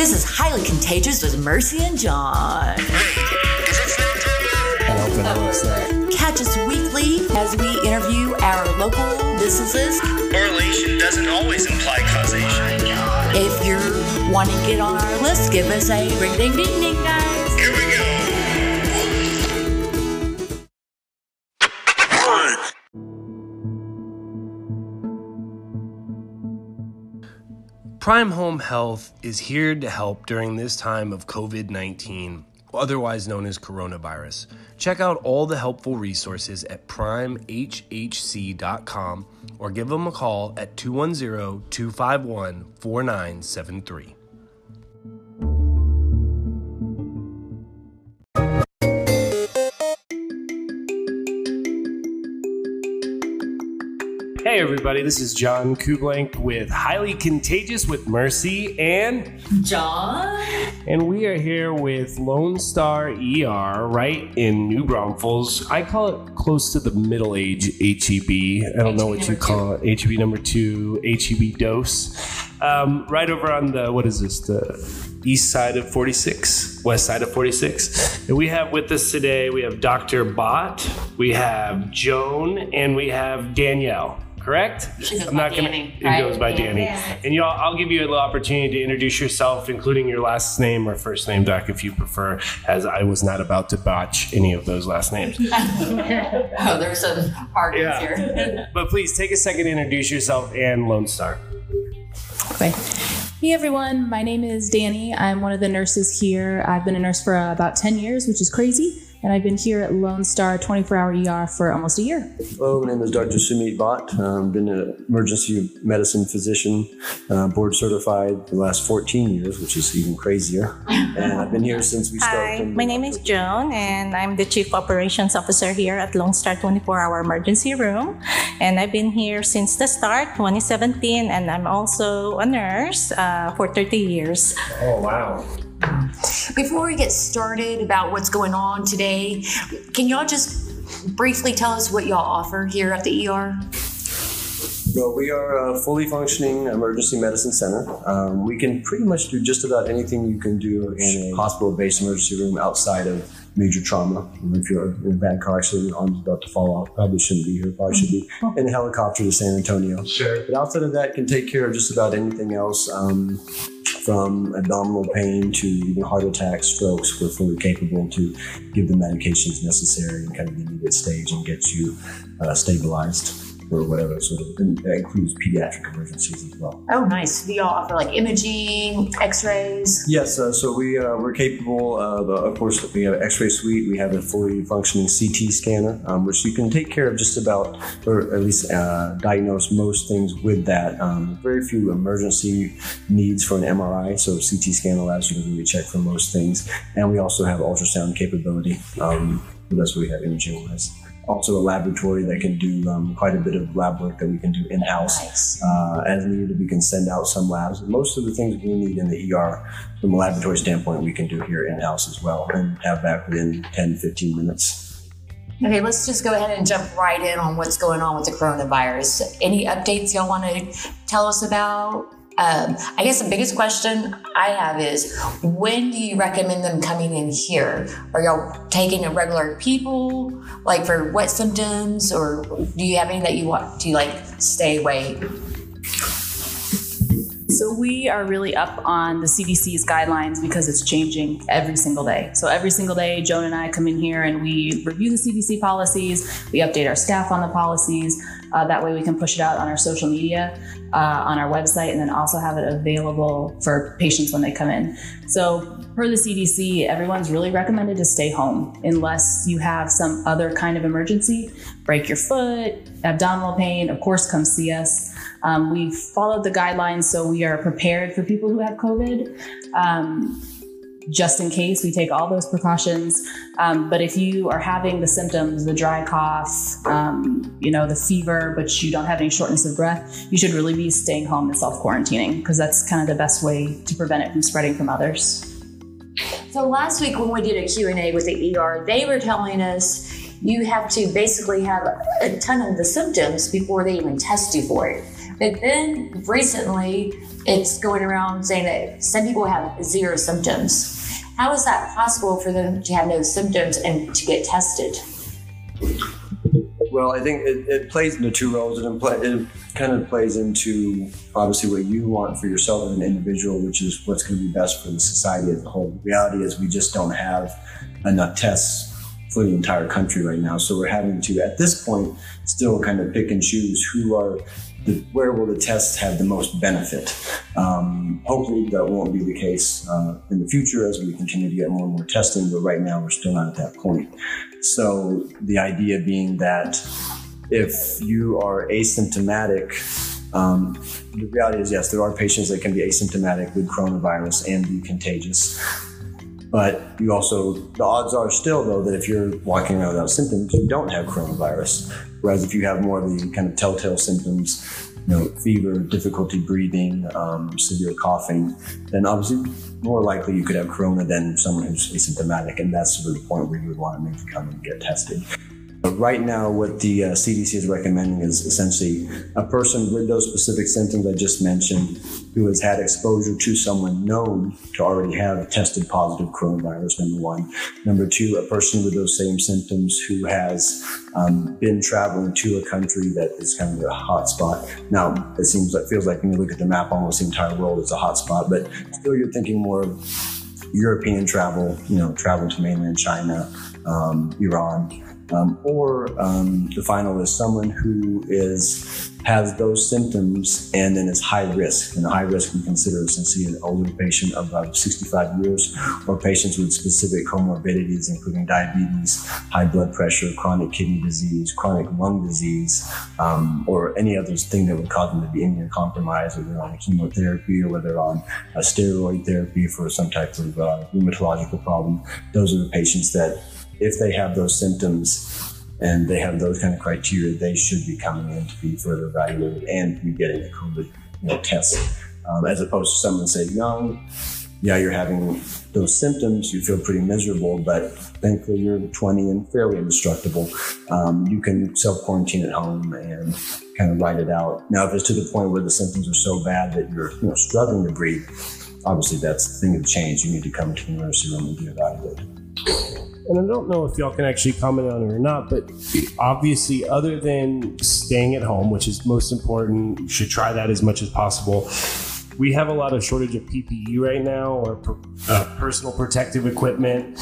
This is Highly Contagious with Mercy and John. I hope it looks that. Catch us weekly as we interview our local businesses. Correlation doesn't always imply causation. If you're wanting to get on our list, give us a ring ding ding ding, guys. Prime Home Health is here to help during this time of COVID 19, otherwise known as coronavirus. Check out all the helpful resources at primehhc.com or give them a call at 210 251 4973. Hey everybody, this is John Kublank with Highly Contagious with Mercy and John? and we are here with Lone Star ER right in New Braunfels. I call it close to the middle age HEB. I don't know what you call it. HEB number two, HEB dose. Um, right over on the, what is this, the east side of 46, west side of 46. And we have with us today, we have Dr. Bhatt, we have Joan, and we have Danielle. Correct? She goes by Danny, It right? goes by Danny. And y'all, I'll give you a little opportunity to introduce yourself, including your last name or first name, Doc, if you prefer, as I was not about to botch any of those last names. Oh, there's some hard ones Yeah. here. but please take a second to introduce yourself and Lone Star. Okay. Hey everyone, my name is Danny. I'm one of the nurses here. I've been a nurse for uh, about 10 years, which is crazy. And I've been here at Lone Star 24 hour ER for almost a year. Hello, my name is Dr. Sumit Bhatt. I've been an emergency medicine physician, uh, board certified the last 14 years, which is even crazier. And I've been here since we Hi, started. my name is Joan, and I'm the Chief Operations Officer here at Lone Star 24 Hour Emergency Room. And I've been here since the start, 2017, and I'm also a nurse uh, for 30 years. Oh, wow. Before we get started about what's going on today, can y'all just briefly tell us what y'all offer here at the ER? Well, we are a fully functioning emergency medicine center. Um, we can pretty much do just about anything you can do in a hospital based emergency room outside of major trauma. If you're in a bad car accident, your arm's about to fall off, probably shouldn't be here, probably should be in a helicopter to San Antonio. Sure. But outside of that, can take care of just about anything else, um, from abdominal pain to even heart attacks, strokes. We're fully capable to give the medications necessary and kind of the at stage and get you uh, stabilized or whatever. Sort of, that includes pediatric emergencies as well. Oh, nice. Do y'all offer like imaging, x rays? Yes, uh, so we uh, we're capable of, uh, of course, we have an X-ray suite. We have a fully functioning CT scanner, um, which you can take care of just about, or at least uh, diagnose most things with that. Um, very few emergency needs for an MRI, so CT scan allows you to really check for most things. And we also have ultrasound capability. Um, that's what we have imaging wise. Also, a laboratory that can do um, quite a bit of lab work that we can do in house Nice. uh, as needed. We can send out some labs. Most of the things we need in the ER from a laboratory standpoint, we can do here in house as well and have back within 10, 15 minutes. Okay, let's just go ahead and jump right in on what's going on with the coronavirus. Any updates y'all want to tell us about? Um, I guess the biggest question I have is when do you recommend them coming in here? Are y'all taking in regular people, like for what symptoms, or do you have any that you want to like stay away? So we are really up on the CDC's guidelines because it's changing every single day. So every single day, Joan and I come in here and we review the CDC policies. We update our staff on the policies. Uh, that way, we can push it out on our social media, uh, on our website, and then also have it available for patients when they come in. So, per the CDC, everyone's really recommended to stay home unless you have some other kind of emergency. Break your foot, abdominal pain, of course, come see us. Um, we've followed the guidelines, so we are prepared for people who have COVID. Um, just in case, we take all those precautions. Um, but if you are having the symptoms, the dry cough, um, you know, the fever, but you don't have any shortness of breath, you should really be staying home and self quarantining because that's kind of the best way to prevent it from spreading from others. So last week when we did a Q&A with the ER, they were telling us you have to basically have a ton of the symptoms before they even test you for it. But then recently, it's going around saying that some people have zero symptoms. How is that possible for them to have no symptoms and to get tested? Well, I think it, it plays into two roles. It, impl- it kind of plays into obviously what you want for yourself as an individual, which is what's going to be best for the society as a whole. The reality is we just don't have enough tests for the entire country right now. So we're having to, at this point, still kind of pick and choose who are the, where will the tests have the most benefit. Um, hopefully that won't be the case uh, in the future as we continue to get more and more testing, but right now we're still not at that point. So the idea being that if you are asymptomatic, um, the reality is yes, there are patients that can be asymptomatic with coronavirus and be contagious. But you also, the odds are still though that if you're walking around without symptoms, you don't have coronavirus. Whereas if you have more of the kind of telltale symptoms, you know, fever, difficulty breathing, um, severe coughing, then obviously more likely you could have corona than someone who's asymptomatic. And that's sort of the point where you would want to maybe come and get tested. Right now, what the uh, CDC is recommending is essentially a person with those specific symptoms I just mentioned who has had exposure to someone known to already have tested positive coronavirus, number one. Number two, a person with those same symptoms who has um, been traveling to a country that is kind of a hot spot. Now, it seems like, feels like when you look at the map, almost the entire world is a hot spot, but still you're thinking more of European travel, you know, travel to mainland China, um, Iran. Um, or um, the final is someone who is has those symptoms and then is high risk. And high risk we consider essentially an older patient above 65 years or patients with specific comorbidities, including diabetes, high blood pressure, chronic kidney disease, chronic lung disease, um, or any other thing that would cause them to be immunocompromised, whether they're on chemotherapy or whether they're on a steroid therapy for some type of uh, rheumatological problem. Those are the patients that if they have those symptoms and they have those kind of criteria, they should be coming in to be further evaluated and be getting a COVID you know, test, um, as opposed to someone saying, no, yeah, you're having those symptoms, you feel pretty miserable, but thankfully you're 20 and fairly indestructible. Um, you can self quarantine at home and kind of ride it out. Now, if it's to the point where the symptoms are so bad that you're you know, struggling to breathe, obviously that's the thing of change. You need to come to the emergency room and be evaluated and I don't know if y'all can actually comment on it or not, but obviously, other than staying at home, which is most important, you should try that as much as possible. We have a lot of shortage of PPE right now, or per, uh, personal protective equipment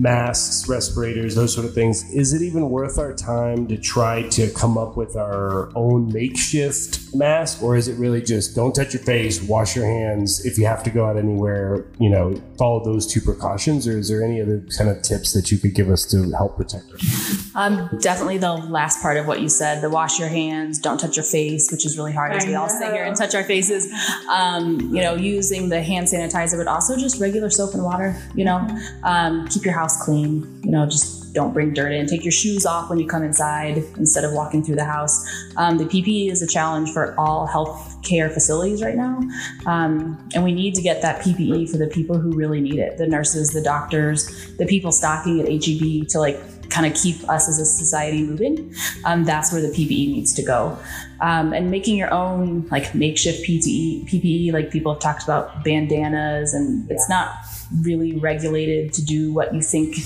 masks, respirators, those sort of things. Is it even worth our time to try to come up with our own makeshift mask, or is it really just don't touch your face, wash your hands if you have to go out anywhere? You know, follow those two precautions, or is there any other kind of tips that you could give us to help protect us? Um, definitely the last part of what you said: the wash your hands, don't touch your face, which is really hard as we all sit here and touch our faces. Um, you know, using the hand sanitizer, but also just regular soap and water. You know, um, keep your house clean. You know, just don't bring dirt in. Take your shoes off when you come inside instead of walking through the house. Um, the PPE is a challenge for all health care facilities right now. Um, and we need to get that PPE for the people who really need it the nurses, the doctors, the people stocking at HEB to like kind of keep us as a society moving. Um, that's where the PPE needs to go. Um, and making your own like makeshift PPE, PPE, like people have talked about bandanas, and it's not really regulated to do what you think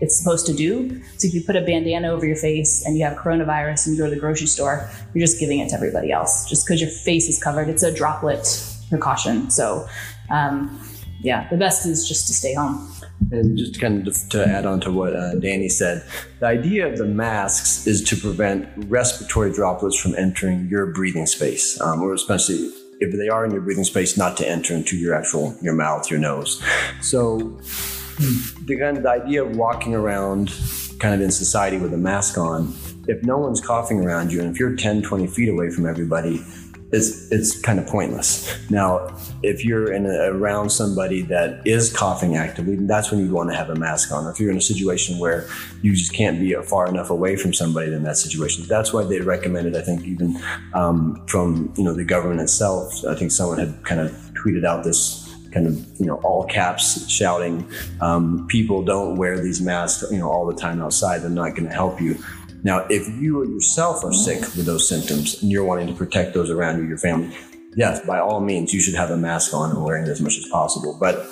it's supposed to do. So if you put a bandana over your face and you have coronavirus and you go to the grocery store, you're just giving it to everybody else just because your face is covered. It's a droplet precaution. So, um, yeah, the best is just to stay home. And just kind of to add on to what uh, Danny said, the idea of the masks is to prevent respiratory droplets from entering your breathing space, um, or especially if they are in your breathing space, not to enter into your actual your mouth, your nose. So the kind of the idea of walking around kind of in society with a mask on, if no one's coughing around you and if you're 10, 20 feet away from everybody, it's it's kind of pointless. Now, if you're in a, around somebody that is coughing actively, that's when you want to have a mask on. Or if you're in a situation where you just can't be far enough away from somebody in that situation, that's why they recommended. I think even um, from you know the government itself. I think someone had kind of tweeted out this kind of you know all caps shouting um, people don't wear these masks you know all the time outside they're not going to help you now, if you yourself are sick with those symptoms and you're wanting to protect those around you, your family, yes, by all means, you should have a mask on and wearing it as much as possible. But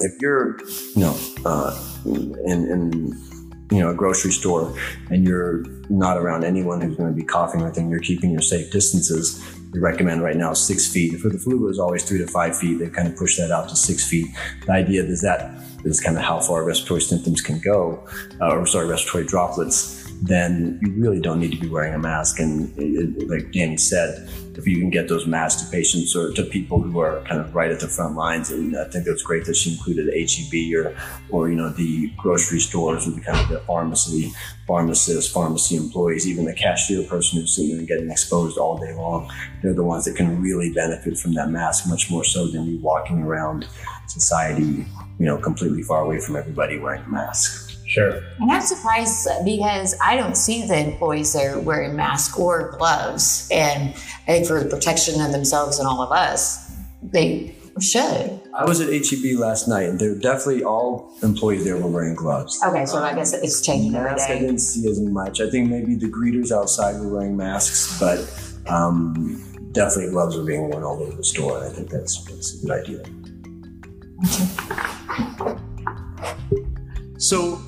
if you're, you know, uh, in, in you know a grocery store and you're not around anyone who's going to be coughing or anything, you're keeping your safe distances. We recommend right now six feet. For the flu, it was always three to five feet. They kind of push that out to six feet. The idea is that is kind of how far respiratory symptoms can go, uh, or sorry, respiratory droplets. Then you really don't need to be wearing a mask. And it, it, like Danny said, if you can get those masks to patients or to people who are kind of right at the front lines, and I think it was great that she included HEB or, or you know, the grocery stores or the kind of the pharmacy, pharmacists, pharmacy employees, even the cashier person who's sitting there getting exposed all day long. They're the ones that can really benefit from that mask much more so than you walking around society, you know, completely far away from everybody wearing a mask. Sure. And I'm surprised because I don't see the employees there wearing masks or gloves, and I think for the protection of themselves and all of us, they should. I was at HEB last night, and they're definitely all employees there were wearing gloves. Okay, so I guess it's changing every Masks, I didn't see as much. I think maybe the greeters outside were wearing masks, but um, definitely gloves were being worn all over the store. I think that's, that's a good idea. So,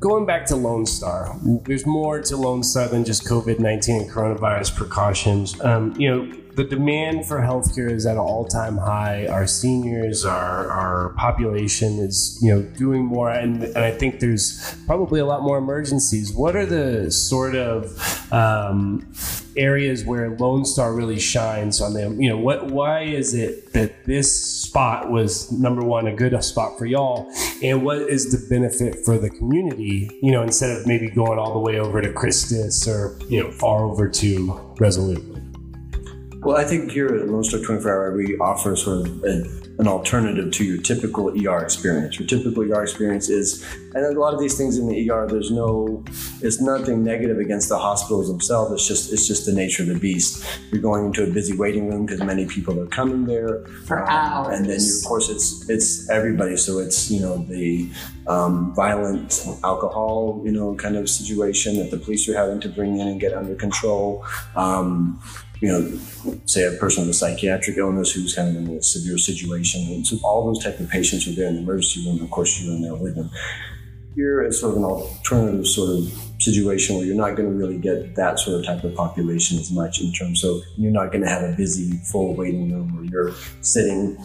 going back to Lone Star, there's more to Lone Star than just COVID 19 and coronavirus precautions. Um, you know, the demand for healthcare is at an all time high. Our seniors, our, our population is, you know, doing more. And, and I think there's probably a lot more emergencies. What are the sort of um, areas where Lone Star really shines on them? You know, what, why is it that this spot was number one, a good spot for y'all? And what is the benefit for the community, you know, instead of maybe going all the way over to Christus or, you know, far over to Resolute? Well, I think here at Lone Star 24 Hour, we offer sort of a, an alternative to your typical ER experience. Your typical ER experience is, and a lot of these things in the ER, there's no, it's nothing negative against the hospitals themselves. It's just, it's just the nature of the beast. You're going into a busy waiting room because many people are coming there, For Um, and then you, of course it's it's everybody. So it's you know the um, violent alcohol, you know, kind of situation that the police are having to bring in and get under control. Um, you know, say a person with a psychiatric illness who's kind of in a severe situation. And so all those type of patients are there in the emergency room. Of course, you're in there with them. Is sort of an alternative sort of situation where you're not going to really get that sort of type of population as much in terms of you're not going to have a busy, full waiting room where you're sitting,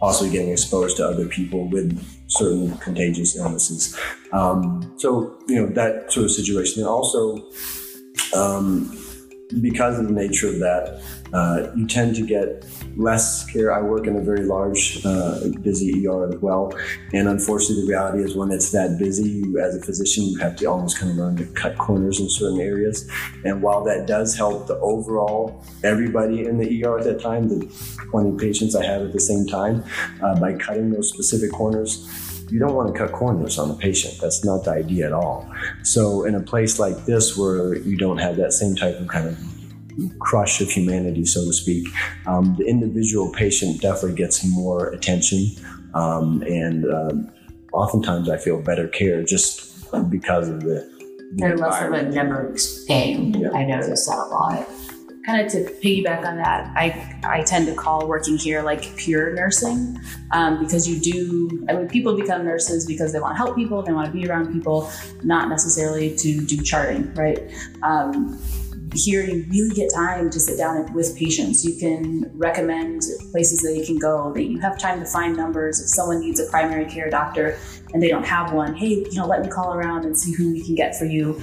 possibly getting exposed to other people with certain contagious illnesses. Um, so, you know, that sort of situation. And also, um, because of the nature of that, uh, you tend to get less care. I work in a very large, uh, busy ER as well. And unfortunately, the reality is when it's that busy, you, as a physician, you have to almost kind of learn to cut corners in certain areas. And while that does help the overall everybody in the ER at that time, the 20 patients I have at the same time, uh, by cutting those specific corners, you don't want to cut corners on a patient. That's not the idea at all. So, in a place like this where you don't have that same type of kind of crush of humanity, so to speak, um, the individual patient definitely gets more attention. Um, and um, oftentimes I feel better care just because of the. the They're less of a numbers game. Yeah. I notice that a lot. Kind of to piggyback on that, I, I tend to call working here like pure nursing um, because you do, I mean, people become nurses because they want to help people, they want to be around people, not necessarily to do charting, right? Um, here, you really get time to sit down with patients. You can recommend places that you can go. That you have time to find numbers. If someone needs a primary care doctor and they don't have one, hey, you know, let me call around and see who we can get for you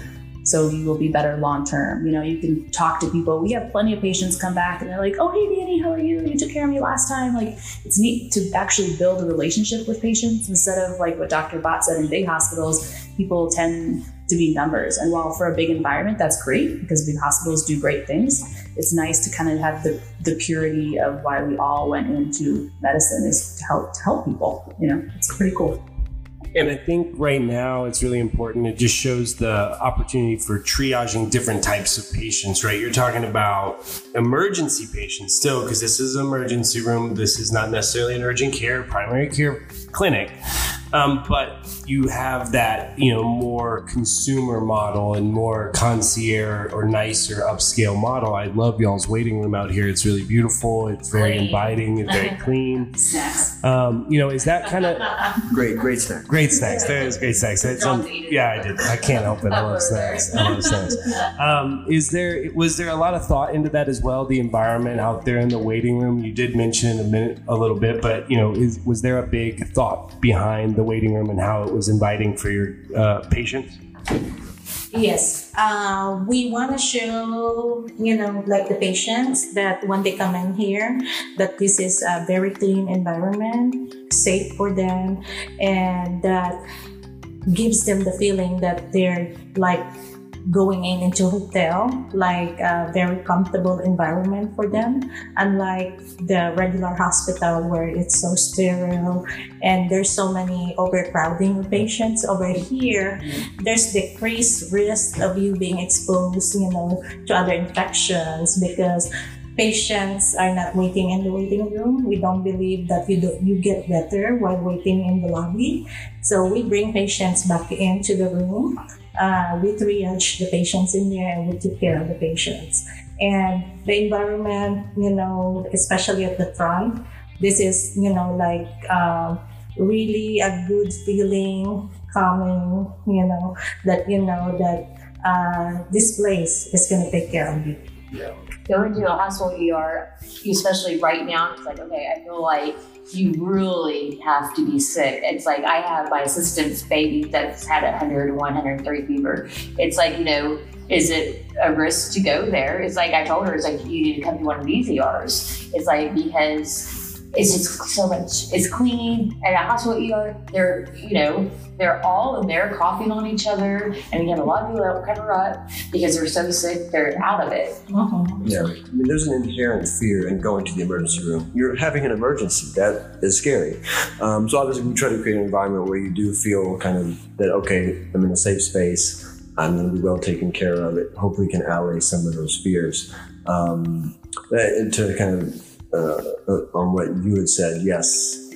so you will be better long term. You know, you can talk to people. We have plenty of patients come back and they're like, "Oh, hey, Danny, how are you? You took care of me last time." Like, it's neat to actually build a relationship with patients instead of like what Dr. Bhatt said in big hospitals. People tend to be numbers, and while for a big environment that's great because big hospitals do great things, it's nice to kind of have the the purity of why we all went into medicine is to help to help people. You know, it's pretty cool. And I think right now it's really important. It just shows the opportunity for triaging different types of patients, right? You're talking about emergency patients still, because this is an emergency room. This is not necessarily an urgent care, primary care clinic. Um, but you have that you know more consumer model and more concierge or nicer upscale model. I love y'all's waiting room out here. It's really beautiful. It's very Clean. inviting. It's very clean. Snacks. Um, you know, is that kind of Great, great snack. great snacks? There is great snacks. Um, Wrong to eat it. yeah, I did. I can't help it. I love snacks. I love snacks. Um, is there was there a lot of thought into that as well? The environment out there in the waiting room. You did mention in a minute a little bit, but you know, is was there a big thought behind the waiting room and how it was inviting for your uh, patients? Yes, uh, we want to show, you know, like the patients that when they come in here, that this is a very clean environment, safe for them, and that gives them the feeling that they're like going in into hotel, like a very comfortable environment for them, unlike the regular hospital where it's so sterile and there's so many overcrowding of patients over here. There's decreased risk of you being exposed you know to other infections because patients are not waiting in the waiting room. We don't believe that you do, you get better while waiting in the lobby. So we bring patients back into the room uh, we triage the patients in there and we take care of the patients. And the environment you know especially at the front this is you know like um, really a good feeling calming you know that you know that uh, this place is going to take care of you Going to a hospital ER, especially right now, it's like, okay, I feel like you really have to be sick. It's like I have my assistant's baby that's had 100, 103 fever. It's like, you know, is it a risk to go there? It's like I told her, it's like you need to come to one of these ERs. It's like because it's just so much. It's clean and at a hospital ER. They're you know they're all in there coughing on each other, and we have a lot of people that cover up because they're so sick. They're out of it. Yeah, I mean, there's an inherent fear in going to the emergency room. You're having an emergency. That is scary. Um, so obviously, we try to create an environment where you do feel kind of that. Okay, I'm in a safe space. I'm going to be well taken care of. It hopefully can allay some of those fears. Um, and to kind of uh, uh, on what you had said, yes,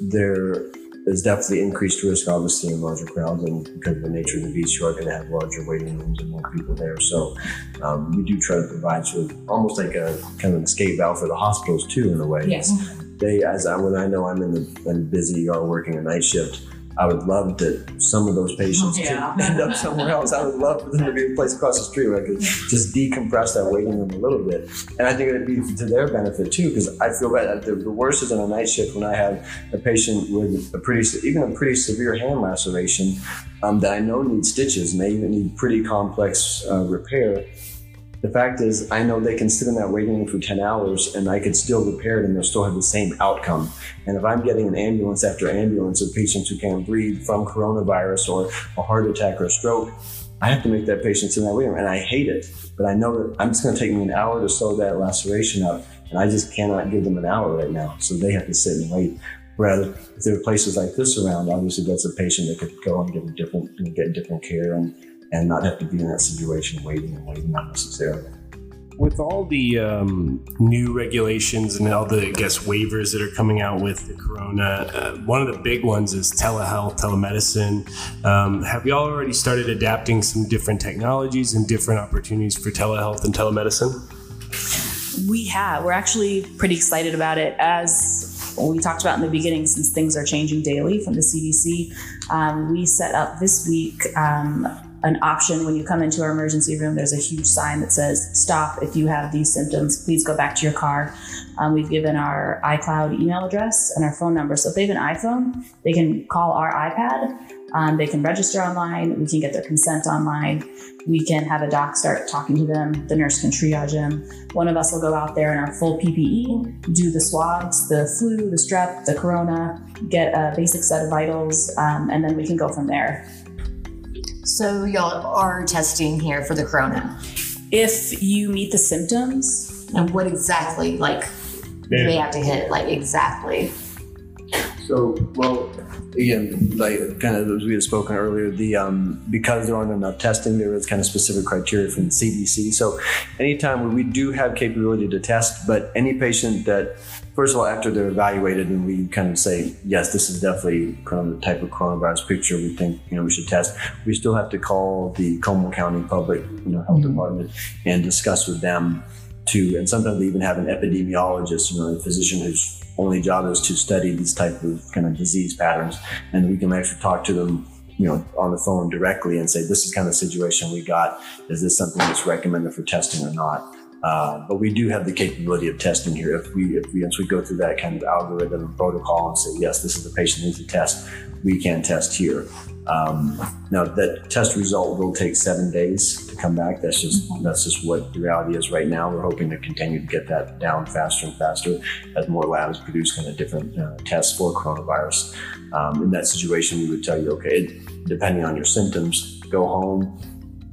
there is definitely increased risk, obviously, in larger crowds, and because of the nature of the beast, you are going to have larger waiting rooms and more people there. So um, we do try to provide sort of almost like a kind of an escape valve for the hospitals too, in a way. Yes. They, as I, when I know I'm in the in busy ER working a night shift, I would love that some of those patients Yeah. could end up somewhere else. I would love for them to be a place across the street where I could just decompress that waiting room a little bit. And I think it'd be to their benefit too, because I feel bad. The, the worst is on a night shift when I have a patient with a pretty, even a pretty severe hand laceration um, that I know needs stitches and they even need pretty complex uh, repair. The fact is, I know they can sit in that waiting room for 10 hours and I could still repair it and they'll still have the same outcome. And if I'm getting an ambulance after ambulance of patients who can't breathe from coronavirus or a heart attack or stroke, I have to make that patient sit in that waiting room. And I hate it, but I know that I'm just going to take me an hour to sew that laceration up. And I just cannot give them an hour right now. So they have to sit and wait. Rather, if there are places like this around, obviously that's a patient that could go and get a different, get different care and, and not have to be in that situation waiting and waiting unnecessarily. with all the um, new regulations and all the I guess waivers that are coming out with the corona, uh, one of the big ones is telehealth, telemedicine. Um, have y'all already started adapting some different technologies and different opportunities for telehealth and telemedicine? We have. We're actually pretty excited about it. As we talked about in the beginning, since things are changing daily from the CDC, um, we set up this week um, an option when you come into our emergency room. There's a huge sign that says, Stop if you have these symptoms, please go back to your car. Um, we've given our iCloud email address and our phone number. So if they have an iPhone, they can call our iPad. Um, they can register online. We can get their consent online. We can have a doc start talking to them. The nurse can triage them. One of us will go out there in our full PPE, do the swabs, the flu, the strep, the corona, get a basic set of vitals, um, and then we can go from there. So y'all are testing here for the corona. If you meet the symptoms, And what exactly, like, do they have to hit, like, exactly? So, well, again, like kind of as we had spoken earlier, the um, because there aren't enough testing, there is kind of specific criteria from the CDC. So, anytime we do have capability to test, but any patient that, first of all, after they're evaluated and we kind of say, yes, this is definitely kind of the type of coronavirus picture we think you know we should test, we still have to call the Comal County Public you know, Health mm-hmm. Department and discuss with them to, and sometimes they even have an epidemiologist, you know, a physician whose only job is to study these type of kind of disease patterns, and we can actually talk to them, you know, on the phone directly and say, this is kind of situation we got. Is this something that's recommended for testing or not? Uh, but we do have the capability of testing here. If we, if we, once we go through that kind of algorithm and protocol and say, yes, this is the patient needs a test, we can test here. Um, now that test result will take seven days to come back. That's just that's just what the reality is right now. We're hoping to continue to get that down faster and faster as more labs produce kind of different uh, tests for coronavirus. Um, in that situation, we would tell you, okay, depending on your symptoms, go home,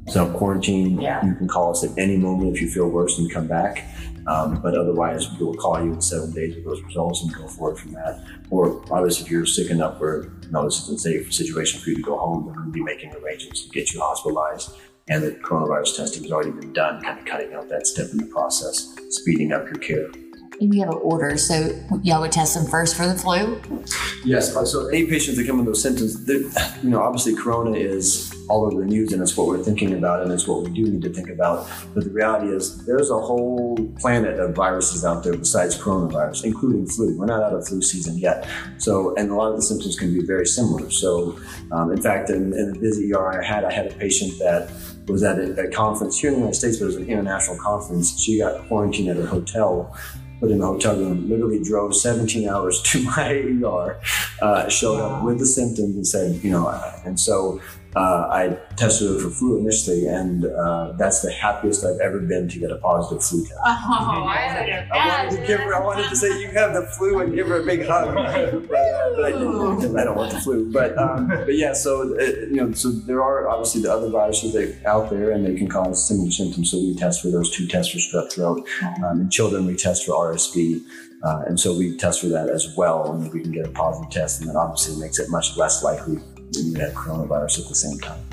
self quarantine. Yeah. You can call us at any moment if you feel worse and come back. Um, but otherwise, we will call you in seven days with those results and go forward from that. Or obviously, if you're sick enough where you know, this is a safe situation for you to go home, then we'll be making arrangements to get you hospitalized. And the coronavirus testing has already been done, kind of cutting out that step in the process, speeding up your care. And you have an order, so y'all would test them first for the flu. Yes. So any patients that come with those symptoms, you know, obviously Corona is all over the news, and it's what we're thinking about, and it's what we do need to think about. But the reality is, there's a whole planet of viruses out there besides coronavirus, including flu. We're not out of flu season yet. So, and a lot of the symptoms can be very similar. So, um, in fact, in, in the busy ER I had, I had a patient that was at a, a conference here in the United States, but it was an international conference. She got quarantined at her hotel put in a hotel room, literally drove 17 hours to my ER, uh, showed up with the symptoms and said, you know, uh, and so uh, I tested her for flu initially, and uh, that's the happiest I've ever been to get a positive flu test. Oh, I wanted to give her, I wanted to say you have the flu and give her a big hug, but, uh, but I didn't I don't want the flu. But um, but yeah, so uh, you know, so there are obviously the other viruses that out there, and they can cause similar symptoms. So we test for those two tests for strep throat. Um, in children, we test for RSV. Uh, and so we test for that as well, and if we can get a positive test, and that obviously makes it much less likely you have coronavirus at the same time.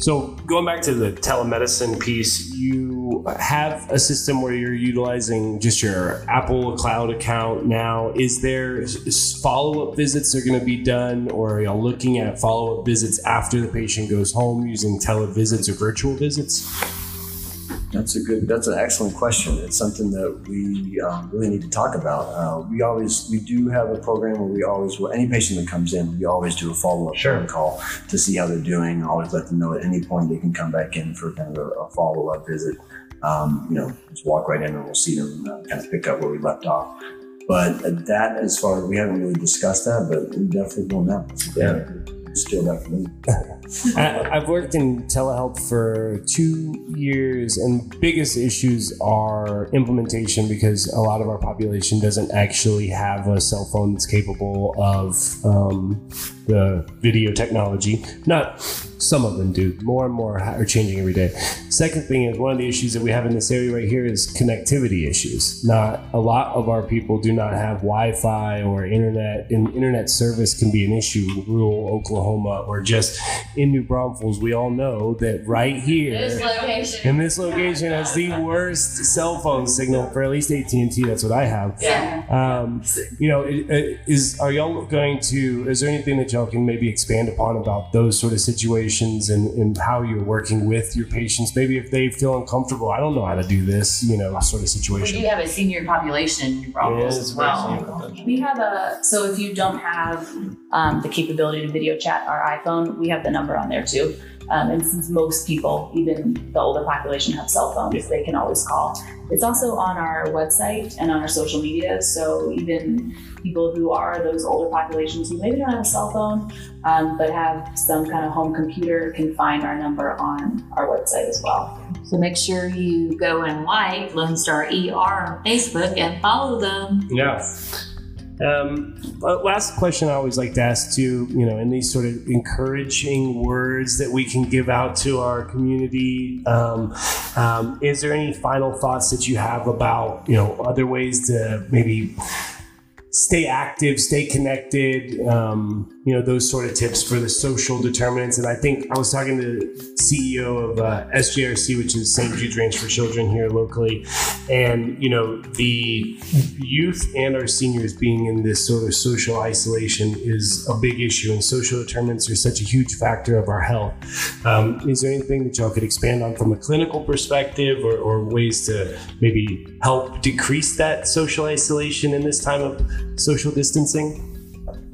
So going back to the telemedicine piece, you have a system where you're utilizing just your Apple Cloud account now. Is there follow up visits that are going to be done, or are y'all looking at follow up visits after the patient goes home using televisits or virtual visits? That's a good. That's an excellent question. It's something that we um, really need to talk about. Uh, we always we do have a program where we always well, any patient that comes in, we always do a follow up Sure. call to see how they're doing. Always let them know at any point they can come back in for kind of a, a follow up visit. Um, you know, just walk right in and we'll see them uh, kind of pick up where we left off. But that, as far as we haven't really discussed that, but we definitely will now. It's Still definitely. I, I've worked in telehealth for two years, and biggest issues are implementation because a lot of our population doesn't actually have a cell phone that's capable of um, the video technology. Not some of them do. More and more are changing every day. Second thing is one of the issues that we have in this area right here is connectivity issues. Not a lot of our people do not have Wi-Fi or internet, and internet service can be an issue in rural Oklahoma or just in New Braunfels. We all know that right here location. in this location has the worst cell phone signal for at least AT and T. That's what I have. Yeah. Um, you know, is are y'all going to? Is there anything that y'all can maybe expand upon about those sort of situations and, and how you're working with your patients? Maybe if they feel uncomfortable, I don't know how to do this. You know, sort of situation. We situation. do have a senior population in New Braunfels Yeah, as well. We have a so if you don't have um, the capability to video chat our iPhone, we have the number on there too. Um, and since most people, even the older population, have cell phones, they can always call. It's also on our website and on our social media. So even people who are those older populations who maybe don't have a cell phone um, but have some kind of home computer can find our number on our website as well. So make sure you go and like Lone Star ER on Facebook and follow them. Yeah. Um, uh, last question I always like to ask too, you know, in these sort of encouraging words that we can give out to our community, um, um, is there any final thoughts that you have about, you know, other ways to maybe stay active, stay connected, um, you know, those sort of tips for the social determinants. And I think I was talking to the CEO of uh, SJRC, which is St. Jude's Ranch for Children here locally. And, you know, the youth and our seniors being in this sort of social isolation is a big issue. And social determinants are such a huge factor of our health. Um, is there anything that y'all could expand on from a clinical perspective or, or ways to maybe help decrease that social isolation in this time of social distancing?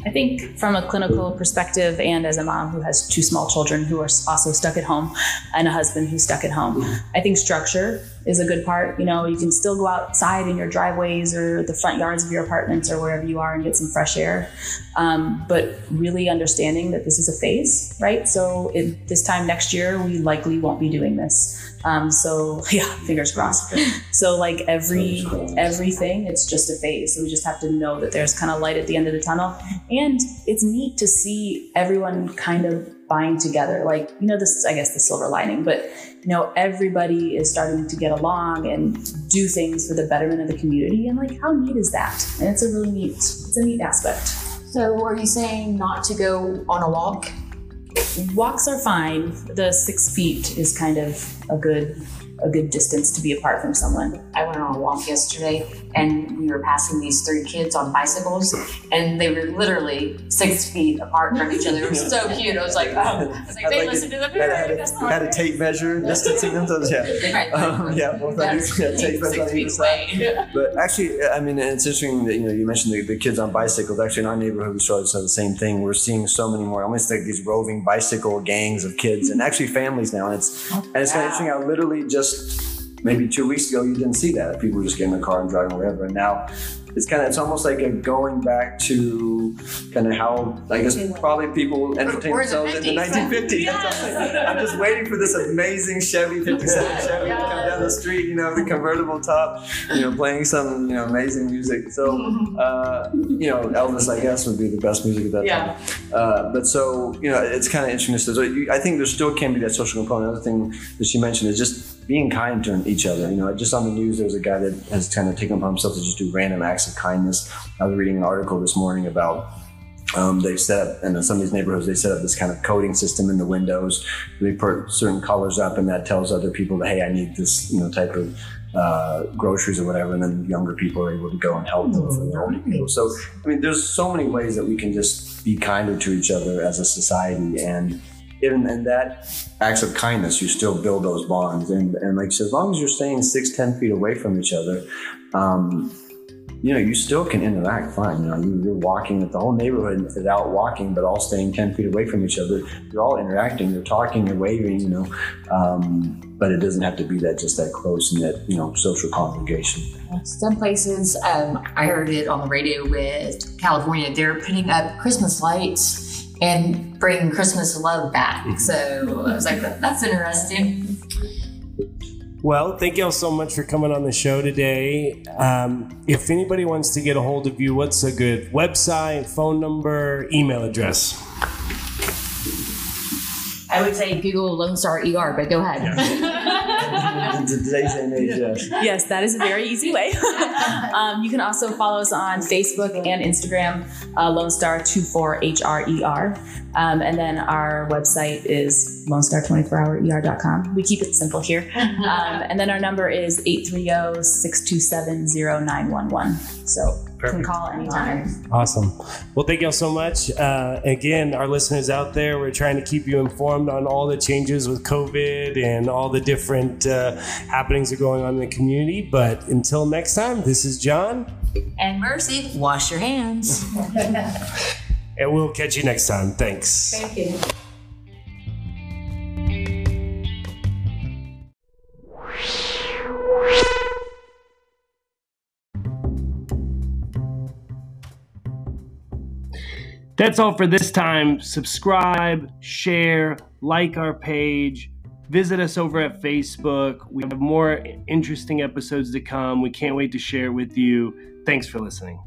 I think from a clinical perspective, and as a mom who has two small children who are also stuck at home, and a husband who's stuck at home, I think structure is a good part. You know, you can still go outside in your driveways or the front yards of your apartments or wherever you are and get some fresh air. Um, but really understanding that this is a phase, right? So it, this time next year, we likely won't be doing this. Um, so yeah, fingers crossed. So like every everything, it's just a phase. So we just have to know that there's kind of light at the end of the tunnel, and it's neat to see everyone kind of bind together. Like you know, this is, I guess the silver lining, but you know, everybody is starting to get along and do things for the betterment of the community, and like how neat is that? And it's a really neat, it's a neat aspect. So, are you saying not to go on a walk? Walks are fine. The six feet is kind of a good a good distance to be apart from someone. I went on a walk yesterday and we were passing these three kids on bicycles and they were literally six feet apart from each other. It was so cute. I was like, oh, I was like, they like listen to the had, had, a, had a tape measure distancing them. So yeah, Right. um, yeah, both yeah, tape measure on either side. away. But actually, I mean, it's interesting that you know you mentioned the, the kids on bicycles. Actually, in our neighborhood, we started to say the same thing. We're seeing so many more, almost like these roving bicycle gangs of kids, and actually families now. And it's and it's kind of interesting how literally just maybe two weeks ago you didn't see that. People were just getting in the car and driving wherever, and now. It's kind of, it's almost like a going back to kind of how, I guess, probably people entertain We're the themselves in the 1950s. That's what I'm saying. I'm just waiting for this amazing Chevy 57 Chevy to come down the street, you know, the convertible top, you know, playing some, you know, amazing music. So, uh, you know, Elvis, I guess, would be the best music at that Yeah. time. Uh, but so, you know, it's kind of interesting. So you- I think there still can be that social component. Another thing that she mentioned is just being kind to each other. You know, just on the news, there's a guy that has kind of taken upon himself to just do random acts of kindness. I was reading an article this morning about um, they've set up, and in some of these neighborhoods, they set up this kind of coding system in the windows. They put certain colors up, and that tells other people that, hey, I need this, you know, type of uh, groceries or whatever. And then younger people are able to go and help them for the older people. So, I mean, there's so many ways that we can just be kinder to each other as a society, and in, in that acts of kindness, you still build those bonds. And, and like, so as long as you're staying six, ten feet away from each other, um, you know, you still can interact fine. You know, you, you're walking, with the whole neighborhood is out walking, but all staying 10 feet away from each other. You're all interacting, you're talking, you're waving, you know, um, but it doesn't have to be that just that close knit, you know, social congregation. Some places, um, I heard it on the radio with California, they're putting up Christmas lights and bring Christmas love back. So I was like, that's interesting. Well, thank y'all so much for coming on the show today. Um, if anybody wants to get a hold of you, what's a good website, phone number, email address? I would say Google Lone Star ER, but go ahead. In today's age, yes. Yes, that is a very easy way. um, you can also follow us on Facebook and Instagram, uh, Lone Star 24HRER. Um, and then our website is lonestar24hourer.com. We keep it simple here. Um, and then our number is 830 627 0911. So you can call anytime. Awesome. Well, thank y'all so much. Uh, again, our listeners out there, we're trying to keep you informed on all the changes with COVID and all the different uh, happenings that are going on in the community. But until next time, this is John, And Mercy, wash your hands. and we'll catch you next time. Thanks. Thank you. That's all for this time. Subscribe, share, like our page. Visit us over at Facebook. We have more interesting episodes to come. We can't wait to share it with you. Thanks for listening.